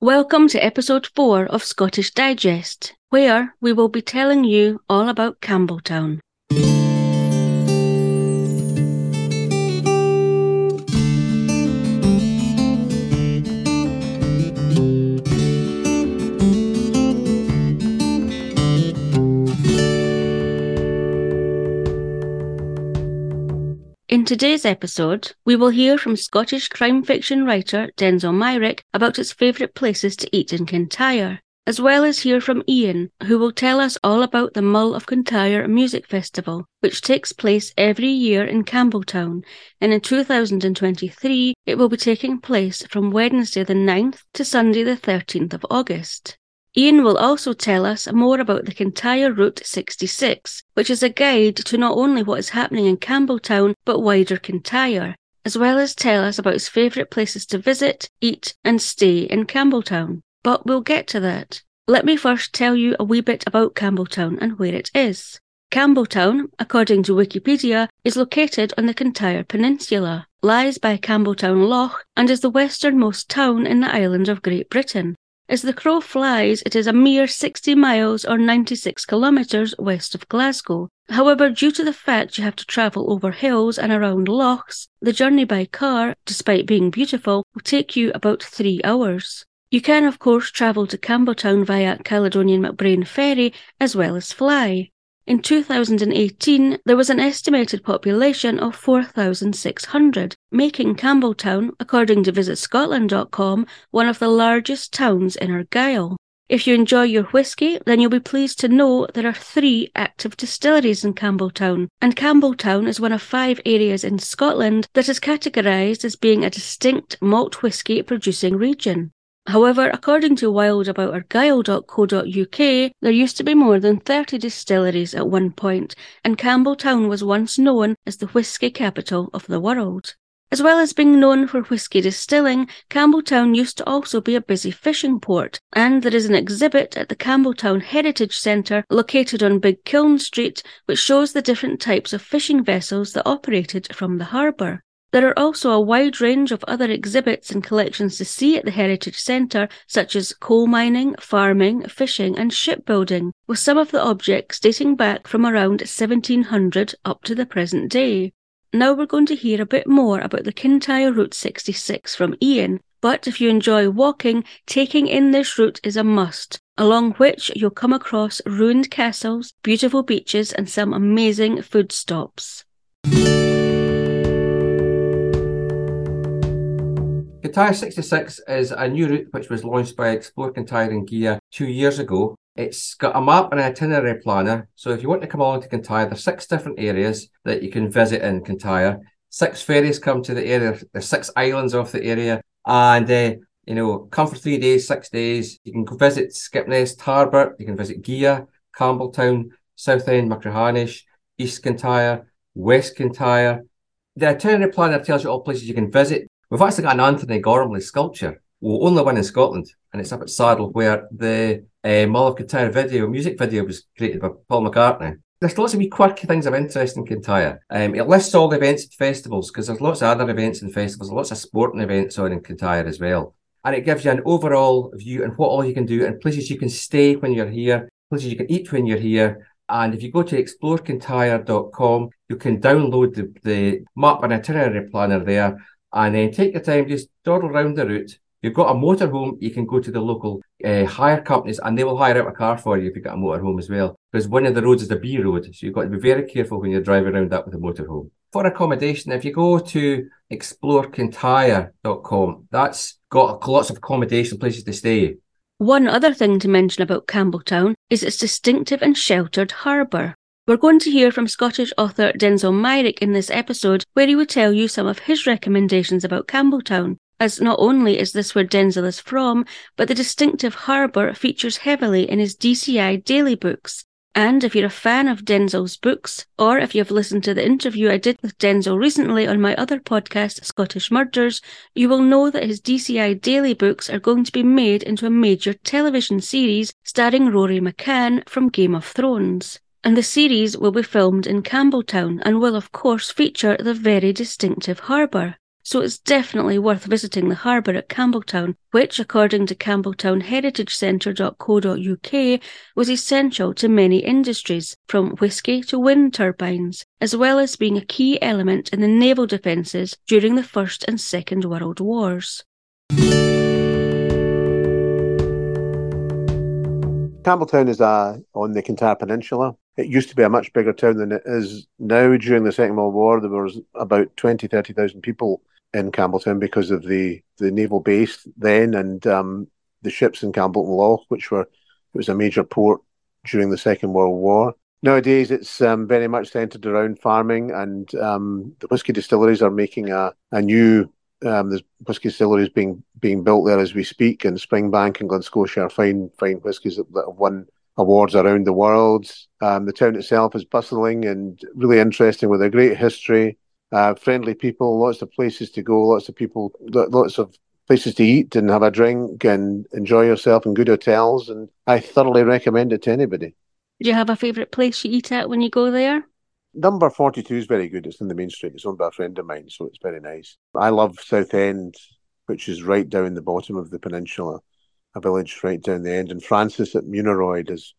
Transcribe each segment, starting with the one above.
Welcome to episode 4 of Scottish Digest, where we will be telling you all about Campbeltown. Today's episode, we will hear from Scottish crime fiction writer Denzil Meyrick about his favourite places to eat in Kintyre, as well as hear from Iain, who will tell us all about the Mull of Kintyre Music Festival, which takes place every year in Campbeltown, and in 2023 it will be taking place from Wednesday the 9th to Sunday the 13th of August. Iain will also tell us more about the Kintyre Route 66, which is a guide to not only what is happening in Campbeltown but wider Kintyre, as well as tell us about his favourite places to visit, eat, and stay in Campbeltown. But we'll get to that. Let me first tell you a wee bit about Campbeltown and where it is. Campbeltown, according to Wikipedia, is located on the Kintyre Peninsula, lies by Campbeltown Loch, and is the westernmost town in the island of Great Britain. As the crow flies, it is a mere 60 miles or 96 kilometres west of Glasgow. However, due to the fact you have to travel over hills and around lochs, the journey by car, despite being beautiful, will take you about three hours. You can, of course, travel to Campbeltown via Caledonian MacBrayne Ferry as well as fly. In 2018, there was an estimated population of 4,600, making Campbeltown, according to VisitScotland.com, one of the largest towns in Argyll. If you enjoy your whisky, then you'll be pleased to know there are three active distilleries in Campbeltown, and Campbeltown is one of five areas in Scotland that is categorised as being a distinct malt whisky producing region. However, according to wildaboutArgyll.co.uk, there used to be more than 30 distilleries at one point, and Campbeltown was once known as the whisky capital of the world. As well as being known for whisky distilling, Campbeltown used to also be a busy fishing port, and there is an exhibit at the Campbeltown Heritage Centre located on Big Kiln Street which shows the different types of fishing vessels that operated from the harbour. There are also a wide range of other exhibits and collections to see at the Heritage Centre, such as coal mining, farming, fishing, and shipbuilding, with some of the objects dating back from around 1700 up to the present day. Now we're going to hear a bit more about the Kintyre Route 66 from Iain, but if you enjoy walking, taking in this route is a must, along which you'll come across ruined castles, beautiful beaches, and some amazing food stops. Kintyre 66 is a new route which was launched by Explore Kintyre and Gigha two years ago. It's got a map and an itinerary planner. So if you want to come along to Kintyre, there's six different areas that you can visit in Kintyre. Six ferries come to the area. There's six islands off the area. And, uh, you know, come for three days, six days. You can visit Skipness, Tarbert. You can visit Gigha, Campbeltown, Southend, Machrihanish, East Kintyre, West Kintyre. The itinerary planner tells you all places you can visit. We've actually got an Antony Gormley sculpture, well, only one in Scotland, and it's up at Saddell, where the uh, of Kintyre video, music video, was created by Paul McCartney. There's lots of wee quirky things of interest in Kintyre. Um, it lists all the events and festivals because there's lots of other events and festivals, lots of sporting events on in Kintyre as well. And it gives you an overall view and what all you can do and places you can stay when you're here, places you can eat when you're here. And if you go to explorekintyre.com, you can download the, the map and itinerary planner there and then take your time, just dawdle around the route. You've got a motorhome, you can go to the local uh, hire companies and they will hire out a car for you if you've got a motorhome as well. Because one of the roads is a B road, so you've got to be very careful when you're driving around that with a motorhome. For accommodation, if you go to explorekintyre.com, that's got lots of accommodation places to stay. One other thing to mention about Campbeltown is its distinctive and sheltered harbour. We're going to hear from Scottish author Denzil Meyrick in this episode, where he will tell you some of his recommendations about Campbeltown, as not only is this where Denzil is from, but the distinctive harbour features heavily in his DCI Daley books. And if you're a fan of Denzil's books, or if you've listened to the interview I did with Denzil recently on my other podcast, Scottish Murders, you will know that his DCI Daley books are going to be made into a major television series starring Rory McCann from Game of Thrones and the series will be filmed in Campbeltown and will, of course, feature the very distinctive harbour. So it's definitely worth visiting the harbour at Campbeltown, which, according to campbeltownheritagecentre.co.uk, was essential to many industries, from whisky to wind turbines, as well as being a key element in the naval defences during the First and Second World Wars. Campbeltown is uh, on the Kintyre Peninsula. It used to be a much bigger town than it is now. During the Second World War, there was about 20, 30,000 people in Campbeltown because of the, the naval base then and um, the ships in Campbeltown Loch, which were it was a major port during the Second World War. Nowadays, it's um, very much centred around farming, and um, the whisky distilleries are making a, a new um, there's whisky distilleries being being built there as we speak, and Springbank and Glen-Scotia are fine fine whiskies that, that, have won awards around the world. Um, the town itself is bustling and really interesting with a great history, uh, friendly people, lots of places to go, lots of people, lots of places to eat and have a drink and enjoy yourself in good hotels. And I thoroughly recommend it to anybody. Do you have a favourite place you eat at when you go there? Number 42 is very good. It's in the main street. It's owned by a friend of mine, so it's very nice. I love Southend, which is right down the bottom of the peninsula, a village right down the end. And Frances at Mountleroy does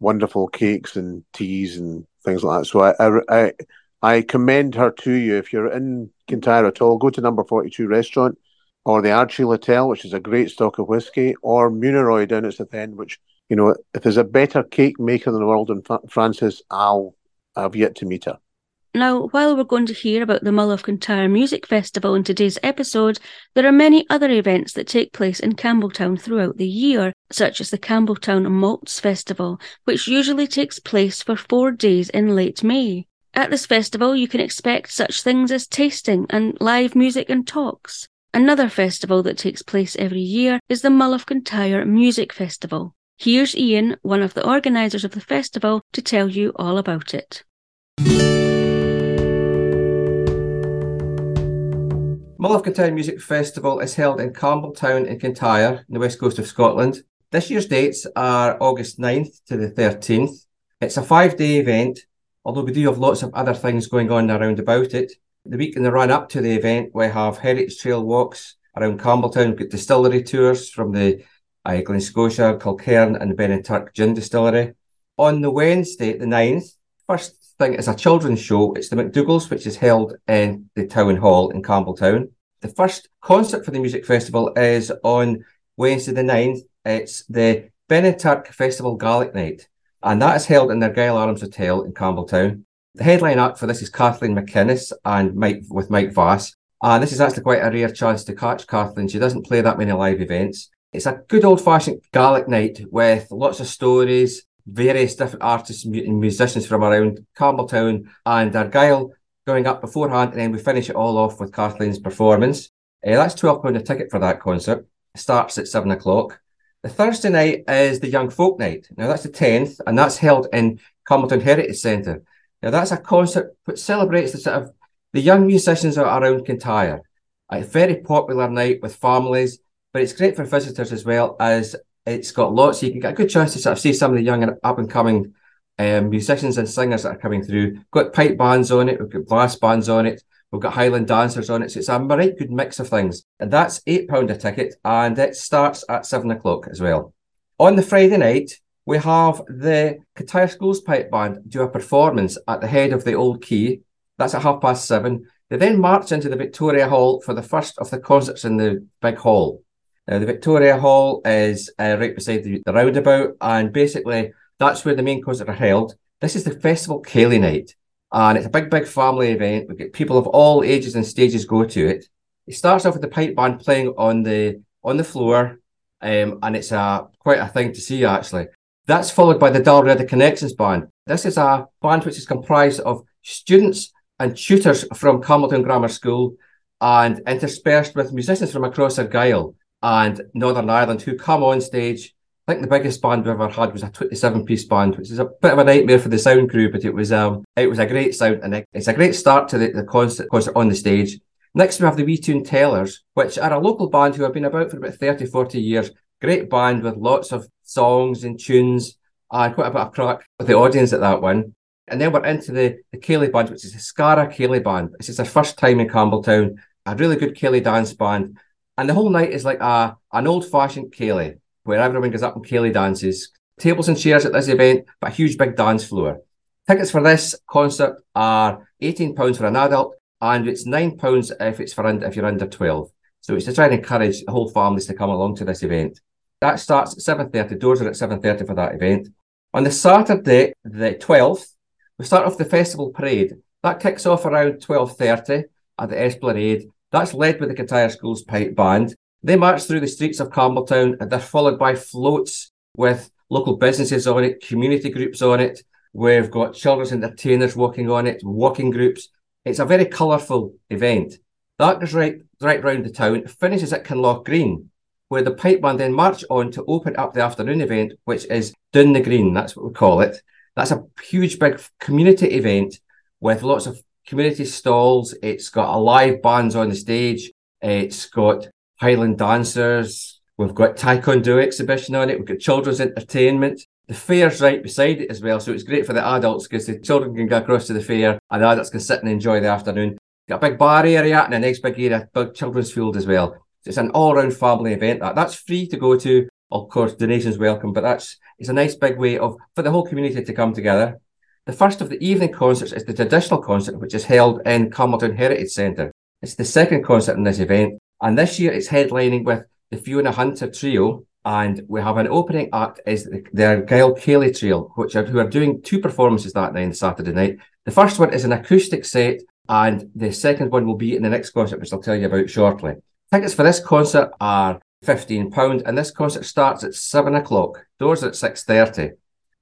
wonderful cakes and teas and things like that. So I, I, I, I commend her to you. If you're in Kintyre at all, go to number 42 restaurant or the Archie Hotel, which is a great stock of whiskey, or Mountleroy down at Southend, which, you know, if there's a better cake maker in the world than Frances, I'll I've yet to meet her. Now, while we're going to hear about the Mull of Kintyre Music Festival in today's episode, there are many other events that take place in Campbeltown throughout the year, such as the Campbeltown Malts Festival, which usually takes place for four days in late May. At this festival, you can expect such things as tasting and live music and talks. Another festival that takes place every year is the Mull of Kintyre Music Festival. Here's Iain, one of the organisers of the festival, to tell you all about it. Mull of Kintyre Music Festival is held in Campbeltown in Kintyre, in the west coast of Scotland. This year's dates are August 9th to the 13th. It's a five day event, although we do have lots of other things going on around about it. The week in the run up to the event, we have heritage trail walks around Campbeltown, we've got distillery tours from the uh, Glen-Scotia, Kilkerran, and the Beinn an Tuirc Gin Distillery. On the Wednesday, the 9th, first thing is a children's show. It's the McDougals, which is held in the Town Hall in Campbeltown. The first concert for the music festival is on Wednesday the 9th. It's the Beinn an Tuirc Festival Gaelic Night, and that is held in the Argyll Arms Hotel in Campbeltown. The headline act for this is Kathleen MacInnes and Mike with Mike Vass. And this is actually quite a rare chance to catch Kathleen. She doesn't play that many live events. It's a good old fashioned Gaelic night with lots of stories, various different artists and musicians from around Campbeltown and Argyll going up beforehand, and then we finish it all off with Kathleen's performance. Uh, that's £12 a ticket for that concert. It starts at seven o'clock. The Thursday night is the Young Folk Night. Now, that's the 10th, and that's held in Campbeltown Heritage Centre. Now, that's a concert which celebrates the sort of the young musicians around Kintyre. A very popular night with families, but it's great for visitors as well as it's got lots. You can get a good chance to sort of see some of the young and up and coming um, musicians and singers that are coming through. We've got pipe bands on it, we've got brass bands on it, we've got Highland dancers on it. So it's a right good mix of things. And that's £8 a ticket and it starts at seven o'clock as well. On the Friday night, we have the Kintyre Schools Pipe Band do a performance at the head of the Old Quay. That's at half past seven. They then march into the Victoria Hall for the first of the concerts in the big hall. Now, the Victoria Hall is uh, right beside the, the, roundabout, and basically that's where the main concerts are held. This is the Festival Ceilidh Night, and it's a big, big family event. We get people of all ages and stages go to it. It starts off with the pipe band playing on the on the floor, um, and it's a quite a thing to see actually. That's followed by the Dalriada Connections Band. This is a band which is comprised of students and tutors from Campbeltown Grammar School and interspersed with musicians from across Argyll and Northern Ireland who come on stage. I think the biggest band we ever had was a 27 piece band, which is a bit of a nightmare for the sound crew, but it was um it was a great sound and it's a great start to the, the concert, concert on the stage. Next, we have the Wee Tune Tellers, which are a local band who have been about for about 30, 40 years. Great band with lots of songs and tunes and quite a bit of crack with the audience at that one. And then we're into the, the Ceilidh Band, which is the Skara Ceilidh Band. This is their first time in Campbeltown. a really good Ceilidh dance band. And the whole night is like a, an old fashioned Ceilidh, where everyone goes up and Ceilidh dances. Tables and chairs at this event, but a huge big dance floor. Tickets for this concert are £18 for an adult, and it's £9 if it's for if you're under 12. So it's to try and encourage the whole families to come along to this event. That starts at 7.30. Doors are at 7.30 for that event. On the Saturday, the 12th, we start off the festival parade. That kicks off around 12.30 at the Esplanade. That's led by the Kintyre Schools Pipe Band. They march through the streets of Campbeltown and they're followed by floats with local businesses on it, community groups on it. We've got children's entertainers walking on it, walking groups. It's a very colourful event. That goes right, right round the town, finishes at Kinloch Green, where the pipe band then march on to open up the afternoon event, which is Down the Green. That's what we call it. That's a huge, big community event with lots of community stalls. It's got a live bands on the stage. It's got Highland dancers. We've got Taekwondo exhibition on it. We've got children's entertainment. The fair's right beside it as well, so it's great for the adults because the children can go across to the fair and the adults can sit and enjoy the afternoon. Got a big bar area and a nice big area, big children's field as well. So it's an all-round family event. That that's free to go to. Of course, donations welcome, but that's it's a nice big way of for the whole community to come together. The first of the evening concerts is the traditional concert, which is held in Campbeltown Heritage Centre. It's the second concert in this event, and this year it's headlining with the Fiona Hunter Trio, and we have an opening act is the, the Argyll Ceilidh Trio, which are who are doing two performances that night, Saturday night. The first one is an acoustic set, and the second one will be in the next concert, which I'll tell you about shortly. Tickets for this concert are £15, and this concert starts at 7 o'clock. Doors at 6.30.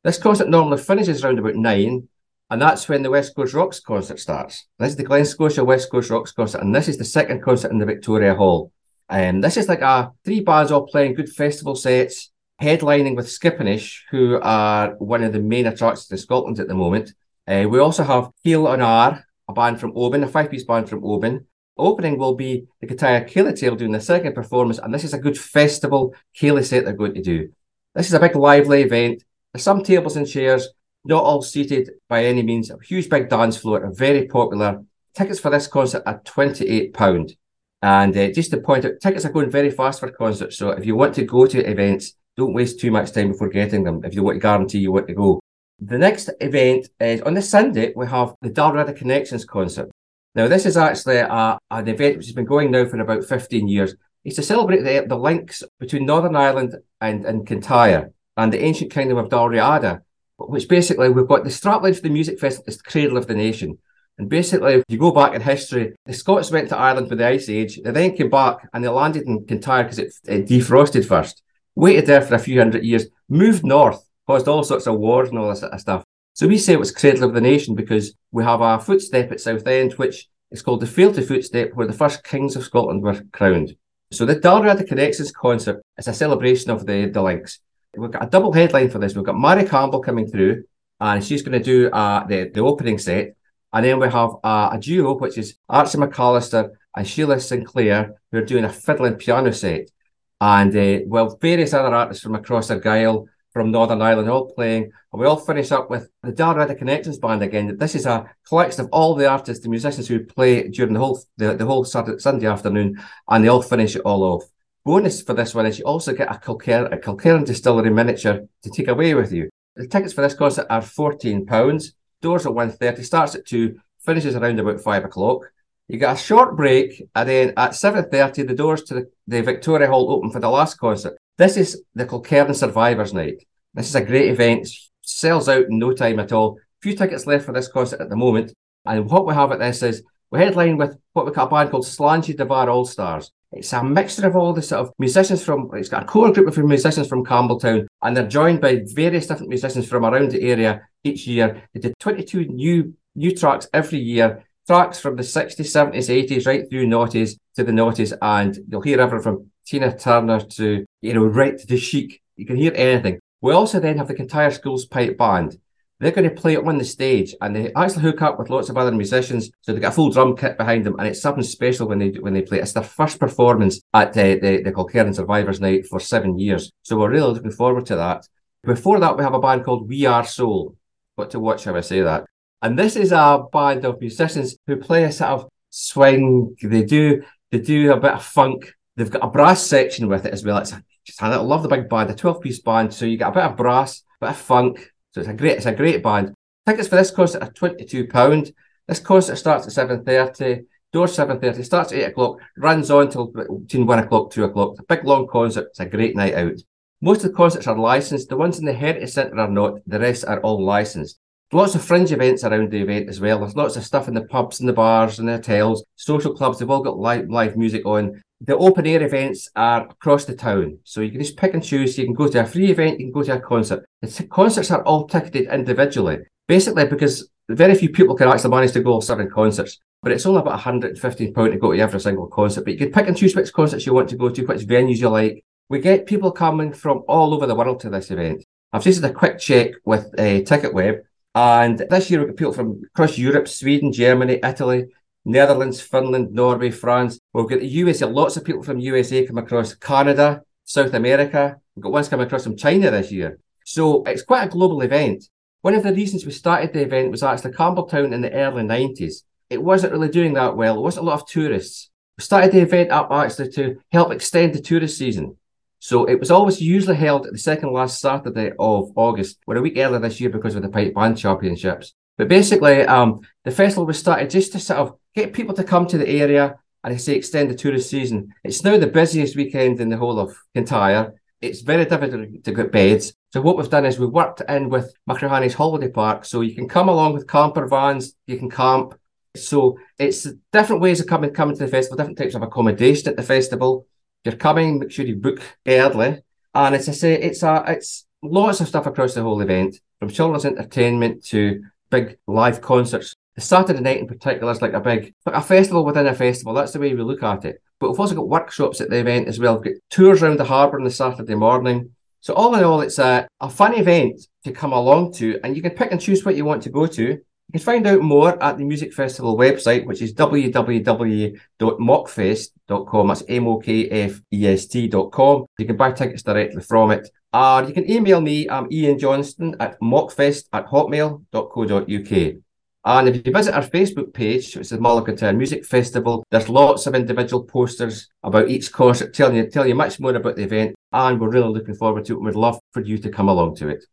This concert normally finishes around about 9, and that's when the West Coast Rocks concert starts. This is the Glen Scotia West Coast Rocks concert, and this is the second concert in the Victoria Hall. And um, this is like a three bands all playing good festival sets, headlining with Skipinnish, who are one of the main attractions in Scotland at the moment. Uh, we also have Heel on R, a band from Oban, a five-piece band from Oban. Opening will be the Kintyre Ceilidh Tale doing the second performance, and this is a good festival Ceilidh set they're going to do. This is a big lively event. There's some tables and chairs, not all seated by any means. A huge big dance floor, very popular. Tickets for this concert are £28. And uh, just to point out, tickets are going very fast for concerts. So if you want to go to events, don't waste too much time before getting them if you want to guarantee you want to go. The next event is on the Sunday, we have the Dalriada Connections concert. Now, this is actually a, an event which has been going now for about 15 years. It's to celebrate the, the links between Northern Ireland and, and Kintyre and the ancient kingdom of Dalriada, which basically we've got the strapline for the music festival is the cradle of the nation. And basically, if you go back in history, the Scots went to Ireland with the Ice Age. They then came back and they landed in Kintyre because it, it defrosted first. Waited there for a few hundred years, moved north, caused all sorts of wars and all this sort of stuff. So we say it was cradle of the nation because we have our footstep at Southend, which is called the Fealty Footstep, where the first kings of Scotland were crowned. So the Dalriada Connections concert is a celebration of the, the links. We've got a double headline for this. We've got Mary Campbell coming through, and she's going to do uh, the, the opening set. And then we have uh, a duo, which is Archie McAllister and Sheila Sinclair, who are doing a fiddling piano set. And uh, well, various other artists from across Argyll, from Northern Ireland, all playing. And we all finish up with the Dalriada Connections Band again. This is a collection of all the artists, the musicians who play during the whole the, the whole Saturday, Sunday afternoon, and they all finish it all off. Bonus for this one is you also get a Kilkerran, a distillery miniature to take away with you. The tickets for this concert are £14. Doors at 1.30, starts at 2, finishes around about 5 o'clock. You get a short break, and then at 7.30, the doors to the, the Victoria Hall open for the last concert. This is the Kilkerran Survivors Night. This is a great event. Sells out in no time at all. Few tickets left for this concert at the moment. And what we have at this is we headline with what we call a band called Sláinte de Bharr All Stars. It's a mixture of all the sort of musicians from, it's got a core group of musicians from Campbeltown, and they're joined by various different musicians from around the area each year. They did 22 new new tracks every year, tracks from the 60s, 70s, 80s, right through noughties to the noughties, and you'll hear everything from Tina Turner to, you know, right to the chic. You can hear anything. We also then have the Kintyre Schools Pipe Band. They're going to play it on the stage and they actually hook up with lots of other musicians. So they get a full drum kit behind them and it's something special when they when they play. It's their first performance at the, the, the Survivors Night for seven years. So we're really looking forward to that. Before that, we have a band called We Are Soul. What to watch, how I say that. And this is a band of musicians who play a sort of swing. They do They do a bit of funk. They've got a brass section with it as well. It's a, just I love the big band, the 12 piece band. So you get a bit of brass, a bit of funk. So it's a great, it's a great band. Tickets for this concert are £22. This concert starts at 7.30. Door 7.30, starts at 8 o'clock, runs on till between 1 o'clock, 2 o'clock. It's a big long concert. It's a great night out. Most of the concerts are licensed. The ones in the Heritage Centre are not. The rest are all licensed. Lots of fringe events around the event as well. There's lots of stuff in the pubs and the bars and the hotels, social clubs. They've all got live, live music on. The open air events are across the town. So you can just pick and choose. You can go to a free event, you can go to a concert. The concerts are all ticketed individually, basically because very few people can actually manage to go to seven concerts. But it's only about £115 to go to every single concert. But you can pick and choose which concerts you want to go to, which venues you like. We get people coming from all over the world to this event. I've just had a quick check with uh, TicketWeb and this year, we've got people from across Europe, Sweden, Germany, Italy, Netherlands, Finland, Norway, France. We've got the USA, lots of people from USA come across Canada, South America. We've got ones coming across from China this year. So it's quite a global event. One of the reasons we started the event was actually Campbeltown in the early 90s. It wasn't really doing that well. There wasn't a lot of tourists. We started the event up actually to help extend the tourist season. So it was always usually held the second last Saturday of August. We're a week earlier this year because of the Pipe Band Championships. But basically, um, the festival was started just to sort of get people to come to the area and I say extend the tourist season. It's now the busiest weekend in the whole of Kintyre. It's very difficult to get beds. So what we've done is we've worked in with Machrihanish holiday park. So you can come along with camper vans, you can camp. So it's different ways of coming coming to the festival, different types of accommodation at the festival you're coming, make sure you book early. And as I say, it's a it's lots of stuff across the whole event, from children's entertainment to big live concerts. The Saturday night in particular is like a big like a festival within a festival. That's the way we look at it. But we've also got workshops at the event as well. We've got tours around the harbour on the Saturday morning. So all in all, it's a, a fun event to come along to, and you can pick and choose what you want to go to. You can find out more at the Music Festival website, which is www.mokfest.com. That's M-O-K-F-E-S-T.com. You can buy tickets directly from it. Or you can email me, I'm Iain Johnston at mokfest at hotmail.co.uk. And if you visit our Facebook page, which is Mull of Music Festival, there's lots of individual posters about each concert, telling you, telling you much more about the event. And we're really looking forward to it. We'd love for you to come along to it.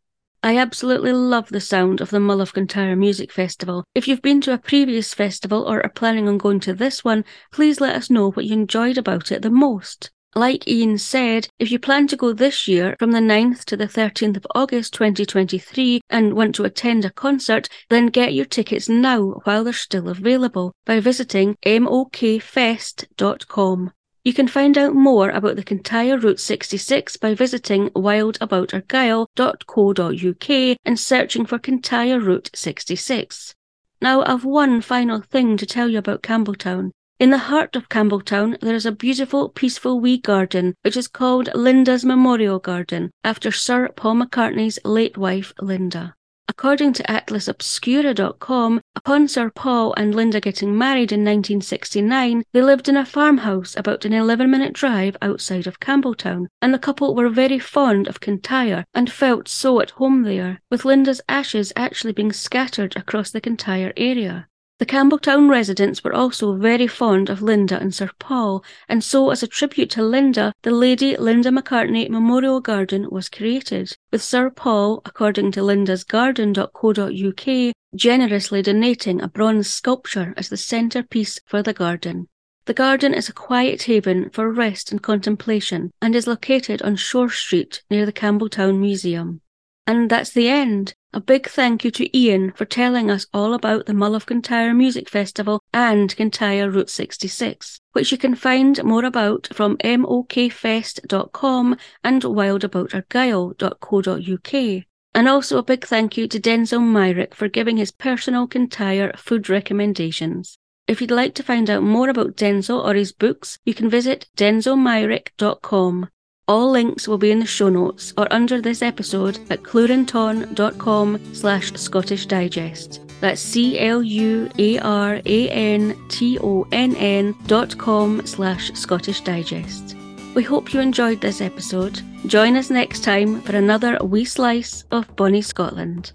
I absolutely love the sound of the Mull of Kintyre Music Festival. If you've been to a previous festival or are planning on going to this one, please let us know what you enjoyed about it the most. Like Iain said, if you plan to go this year from the 9th to the 13th of August 2023 and want to attend a concert, then get your tickets now while they're still available by visiting mokfest.com. You can find out more about the Kintyre Route 66 by visiting wildaboutargyll.co.uk and searching for Kintyre Route 66. Now, I've one final thing to tell you about Campbeltown. In the heart of Campbeltown, there is a beautiful, peaceful wee garden, which is called Linda's Memorial Garden, after Sir Paul McCartney's late wife, Linda. According to AtlasObscura.com, upon Sir Paul and Linda getting married in 1969, they lived in a farmhouse about an 11 minute drive outside of Campbeltown, and the couple were very fond of Kintyre and felt so at home there, with Linda's ashes actually being scattered across the Kintyre area. The Campbeltown residents were also very fond of Linda and Sir Paul, and so as a tribute to Linda, the Lady Linda McCartney Memorial Garden was created, with Sir Paul, according to lindasgarden.co.uk, generously donating a bronze sculpture as the centrepiece for the garden. The garden is a quiet haven for rest and contemplation and is located on Shore Street near the Campbeltown Museum. And that's the end. A big thank you to Iain for telling us all about the Mull of Kintyre Music Festival and Kintyre Route 66, which you can find more about from mokfest.com and wildaboutargyll.co.uk. And also a big thank you to Denzil Meyrick for giving his personal Kintyre food recommendations. If you'd like to find out more about Denzil or his books, you can visit denzilmeyrick.com. All links will be in the show notes or under this episode at cluarantonn.com slash Scottish Digest. That's C-L-U-A-R-A-N-T-O-N-N dot com slash Scottish Digest. We hope you enjoyed this episode. Join us next time for another wee slice of Bonnie Scotland.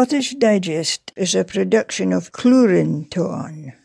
Scottish Digest is a production of Cluarantonn.